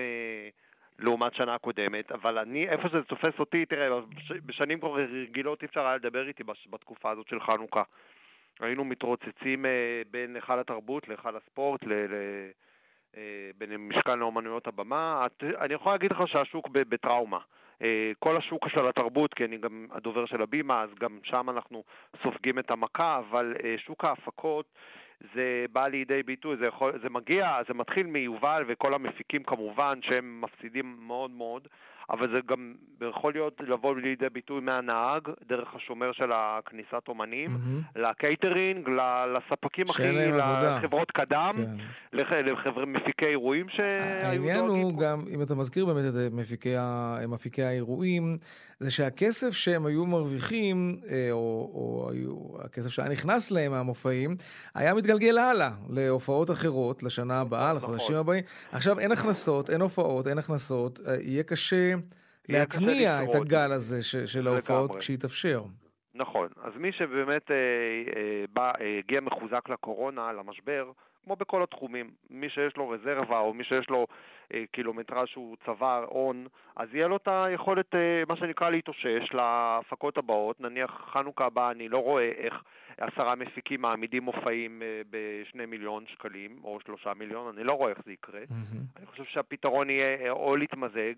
לעומת שנה קודמת, אבל אני, איפה שזה תופס אותי, תראה, בש- בשנים כבר רגילות אי אפשר היה לדבר איתי בתקופה הזאת של חנוכה. היינו מתרוצצים בין היכל התרבות להיכל הספורט, ל... ל אה, בין משכן לאומנויות הבמה. את, אני יכול להגיד לך שהשוק בטראומה. אה, כל השוק של התרבות, כי אני גם הדובר של הבימה, אז גם שם אנחנו סופגים את המכה, אבל אה, שוק ההפקות זה בא לידי ביטוי, זה, יכול, זה מגיע, זה מתחיל מיובל וכל המפיקים כמובן שהם מפסידים מאוד מאוד, אבל זה גם יכול להיות לבוא לידי ביטוי מהנהג, דרך השומר של הכניסת אומנים, mm-hmm. לקייטרינג, לספקים הכי, לחברות קדם, כן. לחברי מפיקי אירועים שהיו העניין הוא גם, אם אתה מזכיר באמת את מפיקי, מפיקי האירועים, זה שהכסף שהם היו מרוויחים, אה, או, או היו, הכסף שהיה נכנס להם מהמופעים, היה מתגלגל הלאה להופעות אחרות, לשנה הבאה, נכון. לחודשים הבאים. עכשיו אין הכנסות, אין הופעות, אין הכנסות, אה, יהיה קשה להתניע את הגל הזה ש, של ההופעות כשיתאפשר. נכון, אז מי שבאמת אה, אה, בא, אה, הגיע מחוזק לקורונה, למשבר, כמו בכל התחומים, מי שיש לו רזרבה או מי שיש לו אה, קילומטרה שהוא צבר הון, אז יהיה לו את היכולת, אה, מה שנקרא, להתאושש להפקות הבאות. נניח חנוכה הבא, אני לא רואה איך עשרה מפיקים מעמידים מופעים אה, בשני מיליון שקלים או שלושה מיליון, אני לא רואה איך זה יקרה. Mm-hmm. אני חושב שהפתרון יהיה אה, או להתמזג,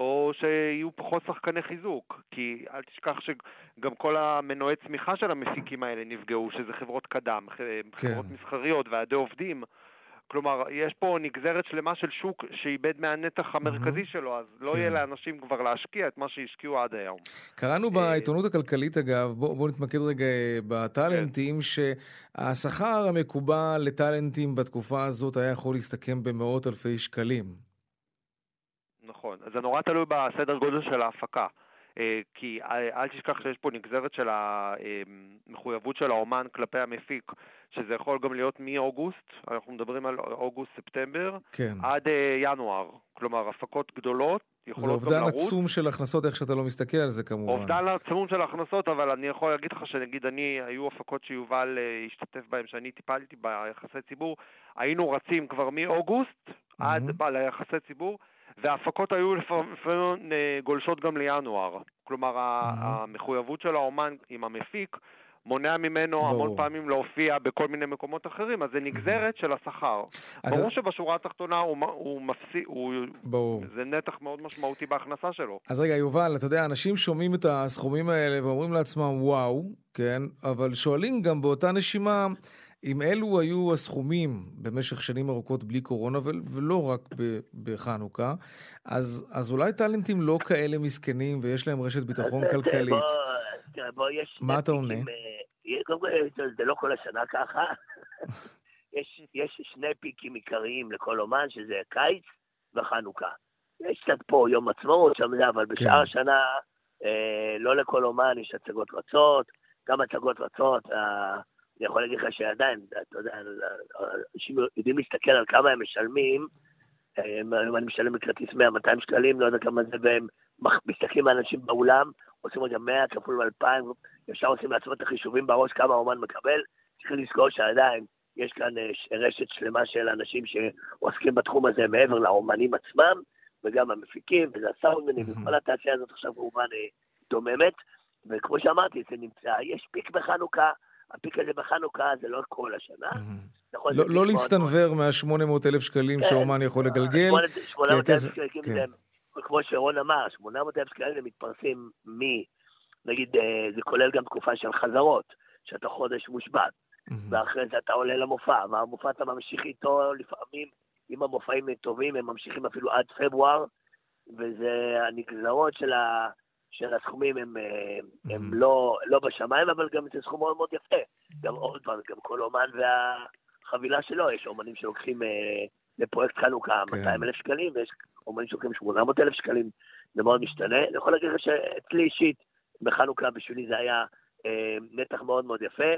או שיהיו פחות שחקני חיזוק, כי אל תשכח שגם כל המנועי צמיחה של המפיקים האלה נפגעו, שזה חברות קדם, כן. חברות מסחריות, ועדי עובדים. כלומר, יש פה נגזרת שלמה של שוק שאיבד מהנתח המרכזי mm-hmm. שלו, אז לא כן. יהיה לאנשים כבר להשקיע את מה שהשקיעו עד היום. קראנו אה, בעיתונות הכלכלית, אגב, בואו בוא נתמקד רגע בטאלנטים, כן. שהשכר המקובל לטאלנטים בתקופה הזאת היה יכול להסתכם במאות אלפי שקלים. נכון. זה נורא תלוי בסדר גודל של ההפקה. אה, כי אל תשכח שיש פה נגזרת של המחויבות של האומן כלפי המפיק, שזה יכול גם להיות מאוגוסט, אנחנו מדברים על אוגוסט-ספטמבר, כן. עד אה, ינואר. כלומר, הפקות גדולות יכולות גם לרוץ. זה אובדן עצום של הכנסות, איך שאתה לא מסתכל על זה כמובן. אובדן עצום של הכנסות, אבל אני יכול להגיד לך שנגיד אני, היו הפקות שיובל אה, השתתף בהן, שאני טיפלתי ביחסי ציבור, היינו רצים כבר מאוגוסט mm-hmm. עד ליחסי ציבור. וההפקות היו לפעמים אה, גולשות גם לינואר. כלומר. המחויבות של האומן עם המפיק מונע ממנו ברור. המון פעמים להופיע בכל מיני מקומות אחרים, אז זה נגזרת של השכר. ברור אתה... שבשורה התחתונה הוא, הוא מפסיד, הוא... ברור. זה נתח מאוד משמעותי בהכנסה שלו. אז רגע, יובל, אתה יודע, אנשים שומעים את הסכומים האלה ואומרים לעצמם, וואו, כן, אבל שואלים גם באותה נשימה, אם אלו היו הסכומים במשך שנים ארוכות בלי קורונה, ולא רק בחנוכה, אז, אז אולי טאלנטים לא כאלה מסכנים ויש להם רשת ביטחון כלכלית. בוא, בוא, יש מה אתה עונה? אה, קודם כל, זה לא כל השנה ככה. יש, יש שני פיקים עיקריים לכל אומן, שזה קיץ וחנוכה. יש קצת פה יום עצמאות, שם זה, אבל בשאר כן. השנה, אה, לא לכל אומן יש הצגות רצות, גם הצגות רצות, אה, אני יכול להגיד לך שעדיין, אתה יודע, אנשים יודעים להסתכל על כמה הם משלמים, אם אני משלם בכרטיס 100-200 שקלים, לא יודע כמה זה, והם מסתכלים על אנשים באולם, עושים רגע 100 כפול 2,000, אפשר עושים לעצמם את החישובים בראש כמה האומן מקבל. צריכים לזכור שעדיין יש כאן אה, רשת שלמה של אנשים שעוסקים בתחום הזה מעבר לאומנים עצמם, וגם המפיקים, וזה הסאונדמנים, וכל התעשייה הזאת עכשיו כמובן אה, דוממת. וכמו שאמרתי, זה נמצא, יש פיק בחנוכה, הפיק הזה בחנוכה זה לא כל השנה. נכון, לא, לא להסתנוור מה-800 אלף שקלים כן, שהאומן יכול לגלגל. 800 אלף שקלים כן. זה, כמו שרון אמר, 800 אלף שקלים הם מתפרסים מ... נגיד, אה, זה כולל גם תקופה של חזרות, שאתה חודש מושבת, ואחרי זה אתה עולה למופע, והמופע אתה ממשיך איתו לפעמים, אם המופעים טובים, הם ממשיכים אפילו עד פברואר, וזה הנגזרות של ה... של הסכומים הם, אה, הם לא, לא בשמיים, אבל גם זה סכום מאוד מאוד יפה. גם עוד פעם, גם כל אומן והחבילה שלו, יש אומנים שלוקחים אה, לפרויקט חנוכה 200 כן. אלף שקלים, ויש אומנים שלוקחים 800 אלף שקלים, זה מאוד משתנה. אני יכול להגיד לך שאצלי אישית, בחנוכה בשבילי זה היה אה, נתח מאוד מאוד יפה,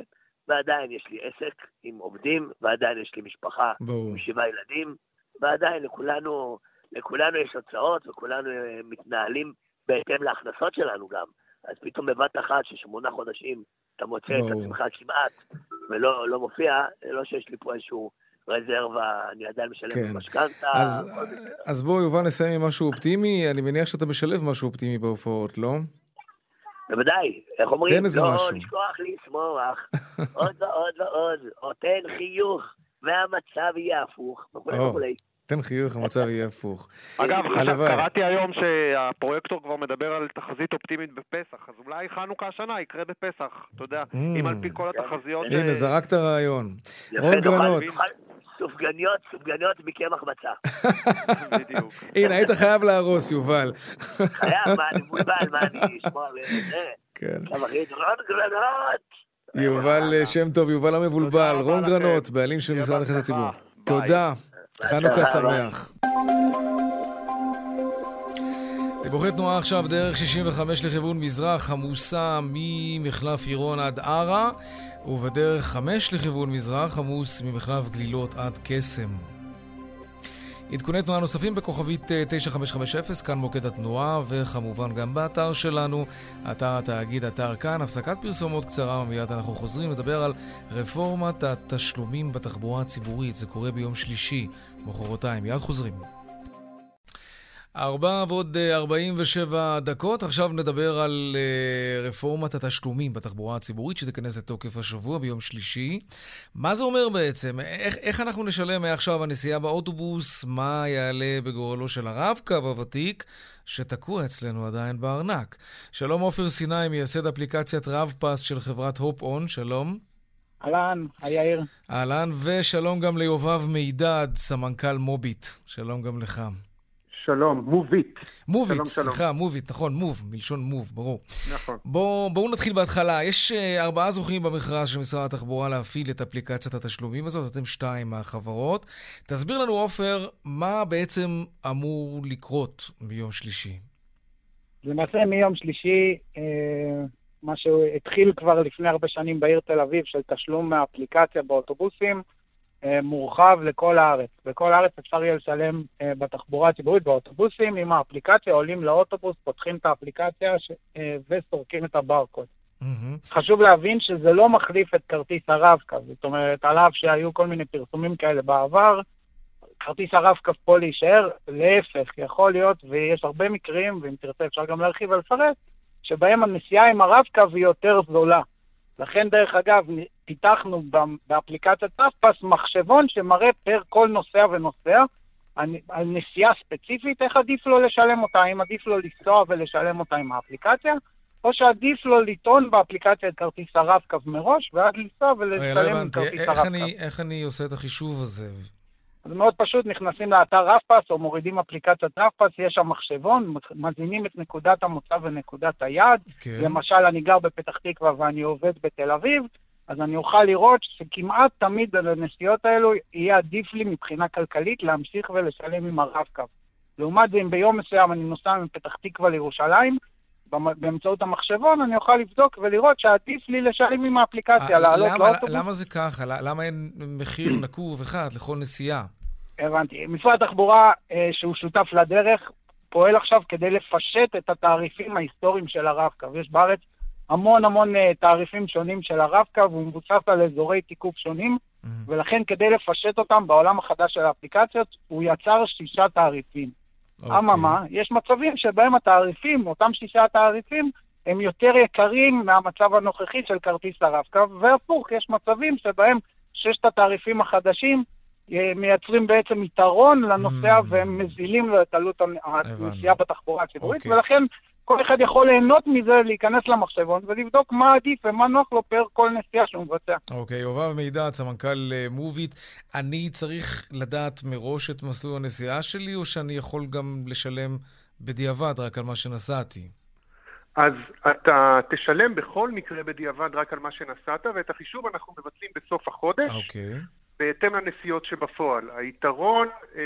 ועדיין יש לי עסק עם עובדים, ועדיין יש לי משפחה בוא. עם שבעה ילדים, ועדיין לכולנו, לכולנו יש הוצאות, וכולנו אה, מתנהלים בהתאם להכנסות שלנו גם. אז פתאום בבת אחת, ששמונה חודשים אתה מוצא את עצמך כמעט ולא לא מופיע, לא שיש לי פה איזשהו רזרבה, אני עדיין משלם כן. משכנתה. אז, אז בוא, יובל, נסיים עם משהו אופטימי. אני מניח שאתה משלב משהו אופטימי בהופעות, לא? בוודאי, איך אומרים? תן איזה לא משהו. לא לשכוח לשמוח, עוד ועוד ועוד, או תן חיוך, והמצב יהיה הפוך, וכולי וכולי. תן חיוך, המצב יהיה הפוך. אגב. קראתי היום שהפרויקטור כבר מדבר על תחזית אופטימית בפסח, אז אולי חנוכה השנה יקרה בפסח, אתה יודע, Mm. אם על פי כל התחזיות... הנה, זרקת רעיון. רון גרנות, סופגניות, סופגניות מקמח מצה. בדיוק. הנה, היית חייב להרוס, יובל. חייב, מה, אני מבולבל, מה, אני אשמע וזה. כן. עכשיו, אחי, רון גרנות! יובל אה, שם טוב, יובל המבולבל, רון. גרנות, בעלים של משרד בהצלחה. הציבור. תודה, חנוכה. שמח. דיווחי תנועה עכשיו, דרך 65 לכיוון מזרח, עמוסה ממחלף עירון עד ערה, ובדרך 5 לכיוון מזרח, עמוס ממחלף גלילות עד קסם. עדכוני תנועה נוספים בכוכבית אה, 9550, כאן מוקד התנועה, וכמובן גם באתר שלנו, אתר התאגיד, אתר כאן. הפסקת פרסומות קצרה, ומיד אנחנו חוזרים לדבר על רפורמת התשלומים בתחבורה הציבורית. זה קורה ביום שלישי, מחרתיים. מיד חוזרים. ארבע ועוד אה, 47 דקות. עכשיו נדבר על אה, רפורמת התשלומים בתחבורה הציבורית שתיכנס לתוקף השבוע ביום שלישי. מה זה אומר בעצם? איך, איך אנחנו נשלם מעכשיו הנסיעה באוטובוס? מה יעלה בגורלו של הרב-קו הוותיק שתקוע אצלנו עדיין בארנק? שלום עופר סיני, מייסד אפליקציית רב-פס של חברת הופ-און, שלום. אהלן, היי יאיר. אהלן, ושלום גם ליובב מידד, סמנכ"ל מוביט. שלום גם לך. שלום, מוביט. מוביט, שלום, שלום. סליחה, מוביט, נכון, מוב, מלשון מוב, ברור. נכון. בואו בוא נתחיל בהתחלה. יש uh, ארבעה זוכים במכרז של משרד התחבורה להפעיל את אפליקציית התשלומים הזאת, אתם שתיים מהחברות. תסביר לנו, עופר, מה בעצם אמור לקרות ביום שלישי. למעשה מיום שלישי, אה, מה שהתחיל כבר לפני הרבה שנים בעיר תל אביב, של תשלום מהאפליקציה באוטובוסים, אה, מורחב לכל הארץ. בכל הארץ אפשר יהיה לשלם אה, בתחבורה הציבורית, באוטובוסים, עם האפליקציה, עולים לאוטובוס, פותחים את האפליקציה ש- אה, וסורקים את הברקוד. מהמם. חשוב להבין שזה לא מחליף את כרטיס הרב-קו, זאת אומרת, על אף שהיו כל מיני פרסומים כאלה בעבר, כרטיס הרב-קו פה להישאר, להפך, יכול להיות, ויש הרבה מקרים, ואם תרצה אפשר גם להרחיב ולפרט, שבהם הנסיעה עם הרב-קו היא יותר זולה. לכן, דרך אגב, פיתחנו באפליקציית רב-פס מחשבון שמראה פר כל נוסע ונוסע, על נסיעה ספציפית, איך עדיף לו לשלם אותה, האם עדיף לו לנסוע ולשלם אותה עם האפליקציה, או שעדיף לו לטעון באפליקציה את כרטיס הרב-קו מראש, ואז לנסוע ולשלם לא עם כרטיס איך הרב-קו. איך אני עושה את החישוב הזה? זה מאוד פשוט, נכנסים לאתר רב-פס או מורידים אפליקציית רב-פס, יש שם מחשבון, מזינים את נקודת המוצא ונקודת היעד. כן. למשל, אני גר בפתח תקווה ואני עובד בתל אביב, אז אני אוכל לראות שכמעט תמיד על הנסיעות האלו יהיה עדיף לי מבחינה כלכלית להמשיך ולשלם עם הרב-קו. לעומת זה, אם ביום מסוים אני נוסע מפתח תקווה לירושלים, באמצעות המחשבון אני אוכל לבדוק ולראות שעדיף לי לשלם עם האפליקציה, אה, לעלות למה, לאוטובוס. למה זה ככה? למה אין מחיר נקוב אחד לכל נסיעה? הבנתי. משרד התחבורה, אה, שהוא שותף לדרך, פועל עכשיו כדי לפשט את התעריפים ההיסטוריים של הרב-קו. יש בארץ המון המון אה, תעריפים שונים של הרב-קו, והוא מבוסס על אזורי תיקוף שונים, מהמם. ולכן כדי לפשט אותם בעולם החדש של האפליקציות, הוא יצר שישה תעריפים. אוקיי. אממה, יש מצבים שבהם התעריפים, אותם שישה תעריפים, הם יותר יקרים מהמצב הנוכחי של כרטיס הרב-קו, והפוך, יש מצבים שבהם ששת התעריפים החדשים אה, מייצרים בעצם יתרון לנוסע Mm. והם מזילים לו את עלות הנ- הנסיעה בתחבורה הציבורית, אוקיי. ולכן כל אחד יכול ליהנות מזה, להיכנס למחשבון ולבדוק מה עדיף ומה נוח לו פר כל נסיעה שהוא מבצע. אוקיי, יובב מידע, סמנכ"ל אה, מוביט. אני צריך לדעת מראש את מסלול הנסיעה שלי, או שאני יכול גם לשלם בדיעבד רק על מה שנסעתי? אז אתה תשלם בכל מקרה בדיעבד רק על מה שנסעת, ואת החישוב אנחנו מבצעים בסוף החודש, אוקיי. בהתאם לנסיעות שבפועל. היתרון אה,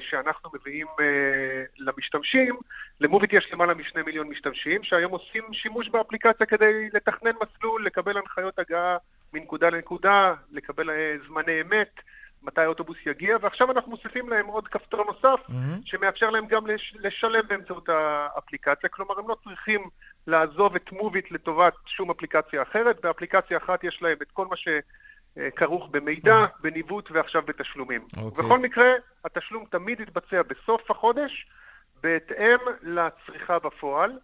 שאנחנו מביאים אה, למשתמשים, למוביט יש למעלה משני מיליון משתמשים, שהיום עושים שימוש באפליקציה כדי לתכנן מסלול, לקבל הנחיות הגעה מנקודה לנקודה, לקבל אה, זמני אמת, מתי האוטובוס יגיע, ועכשיו אנחנו מוסיפים להם עוד כפתור נוסף, מהמם. שמאפשר להם גם לש, לשלם באמצעות האפליקציה. כלומר, הם לא צריכים לעזוב את מוביט לטובת שום אפליקציה אחרת. באפליקציה אחת יש להם את כל מה שכרוך במידע, בניווט ועכשיו בתשלומים. אוקיי. בכל מקרה, התשלום תמיד יתבצע בסוף החודש, בהתאם לצריכה בפועל.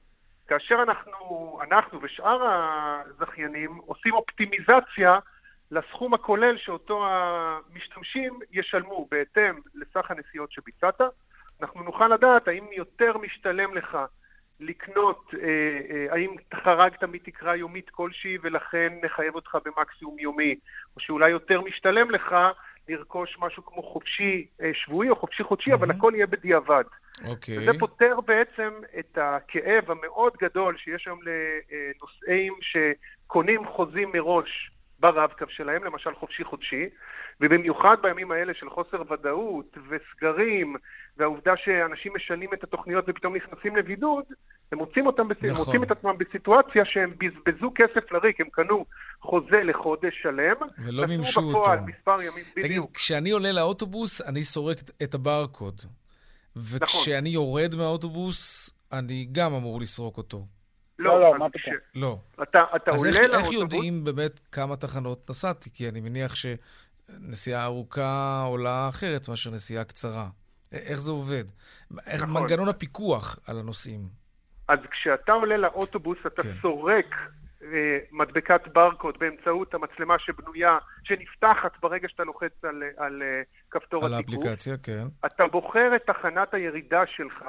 כאשר אנחנו, אנחנו ושאר הזכיינים עושים אופטימיזציה לסכום הכולל שאותו המשתמשים ישלמו בהתאם לסך הנסיעות שביצעת. אנחנו נוכל לדעת האם יותר משתלם לך לקנות, אה, אה, האם חרגת מתקרה יומית כלשהי ולכן נחייב אותך במקסימום יומי, או שאולי יותר משתלם לך לרכוש משהו כמו חופשי אה, שבועי או חופשי חודשי, mm-hmm. אבל הכל יהיה בדיעבד. אוקיי. וזה פותר בעצם את הכאב המאוד גדול שיש היום לנוסעים שקונים חוזים מראש ברב-קו שלהם, למשל חופשי חודשי, ובמיוחד בימים האלה של חוסר ודאות וסגרים, והעובדה שאנשים משנים את התוכניות ופתאום נכנסים לבידוד, הם מוצאים, אותם בס... נכון. מוצאים את עצמם בסיטואציה שהם בזבזו כסף לריק, הם קנו חוזה לחודש שלם, ולא מימשו אותו. מספר ימים תגיד, בדיוק. כשאני עולה לאוטובוס, אני סורק את הברקוד. וכשאני נכון. יורד מהאוטובוס, אני גם אמור לסרוק אותו. לא, לא, מה פתאום? לא. אתה, אתה אז עולה לאוטובוס... איך יודעים באמת כמה תחנות נסעתי? כי אני מניח שנסיעה ארוכה עולה אחרת מאשר נסיעה קצרה. איך זה עובד? איך נכון. מנגנון הפיקוח על הנוסעים? אז כשאתה עולה לאוטובוס, אתה כן. סורק אה, מדבקת ברקוד באמצעות המצלמה שבנויה, שנפתחת ברגע שאתה לוחץ על, על אה, כפתור על התיקוף. האפליקציה, כן. אתה בוחר את תחנת הירידה שלך,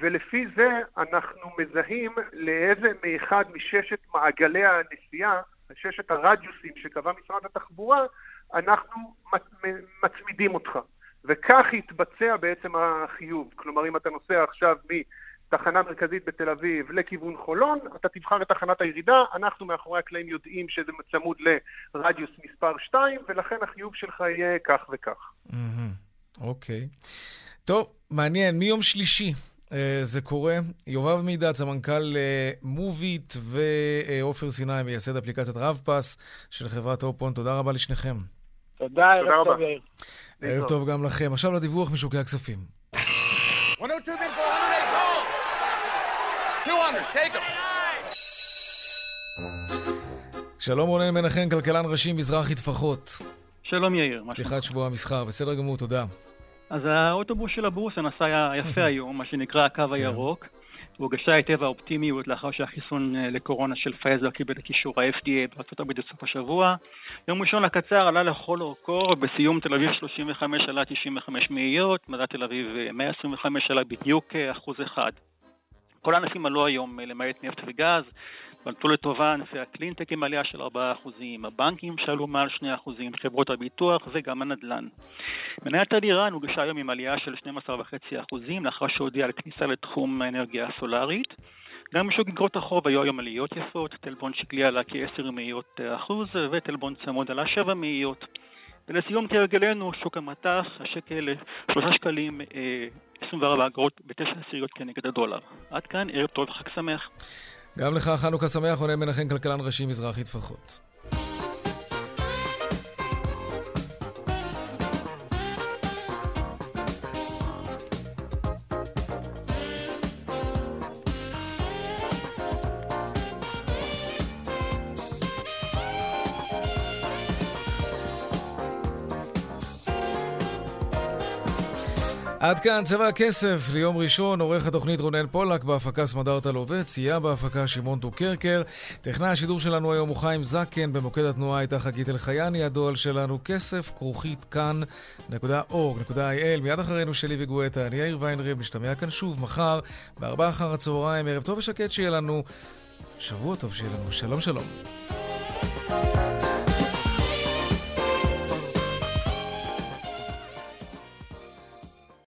ולפי זה אנחנו מזהים לאיזה מאחד מששת מעגלי הנסיעה, ששת הרדיוסים שקבע משרד התחבורה, אנחנו מצ- מצמידים אותך. וכך יתבצע בעצם החיוב. כלומר, אם אתה נוסע עכשיו מתחנה מרכזית בתל אביב לכיוון חולון, אתה תבחר את תחנת הירידה, אנחנו מאחורי הקלעים יודעים שזה צמוד לרדיוס מספר 2, ולכן החיוב שלך יהיה כך וכך. אוקיי. טוב, מעניין. מיום שלישי אה, זה קורה. יובב מידע, סמנכ"ל אה, מוביט, ועופר סיני, מייסד אפליקציית רב-פס של חברת אופון. תודה רבה לשניכם. תודה, ערב תודה טוב, רבה. יאיר. ערב טוב גם לכם. עכשיו לדיווח משוקי הכספים. 102 bid for 100, 200, take them. שלום רונן מנחם, כלכלן ראשי מזרחי טפחות. שלום יאיר. פתיחת שבוע המסחר, בסדר גמור, תודה. אז האוטובוס של הבורסה נסע יפה היום, מה שנקרא הקו כן. הירוק. הורגשה היטב האופטימיות לאחר שהחיסון אה, לקורונה של פייזר קיבל את אישור ה-FDA בארצות הברית בסוף השבוע. יום ראשון הקצר עלה לכל אורכו, בסיום תל אביב 35 עלה 95 מאיות, מדד תל אביב אה, 125 עלה בדיוק אה, אחוז אחד. כל הענפים עלו היום אה, למעט נפט וגז, בלטו לטובה ענפי הקלינטק עם עלייה של 4%, הבנקים שעלו מעל 2%, חברות הביטוח וגם הנדל"ן. מניית אלירן הוגשה היום עם עלייה של 12.5% לאחר שהודיעה על כניסה לתחום האנרגיה הסולארית. גם בשוק אגרות החוב היו היום עליות יפות, טלבון שקלי עלה כ-10 מאיות אחוז וטלבון צמוד עלה 7 מאיות. ולסיום כהרגלנו, שוק המטח, השקל 3 שקלים אה, 24 אגרות בתשע עשיריות כנגד הדולר. עד כאן, ערב טוב וחג שמח. גם לך חנוכה שמח, רונן מנחם, כלכלן ראשי מזרחי טפחות. עד כאן צבע הכסף ליום ראשון, עורך התוכנית רונן פולק, בהפקה סמדארטה לובץ, סייע בהפקה שמעון טוקרקר. טכנאי השידור שלנו היום הוא חיים זקן, במוקד התנועה הייתה חגית אלחייני, הדואל שלנו כסף, כרוכית כאן.org.il. מיד אחרינו שלי וגואטה, אני יאיר ויינרב, נשתמע כאן שוב מחר, בארבעה אחר הצהריים, ערב טוב ושקט שיהיה לנו, שבוע טוב שיהיה לנו, שלום שלום.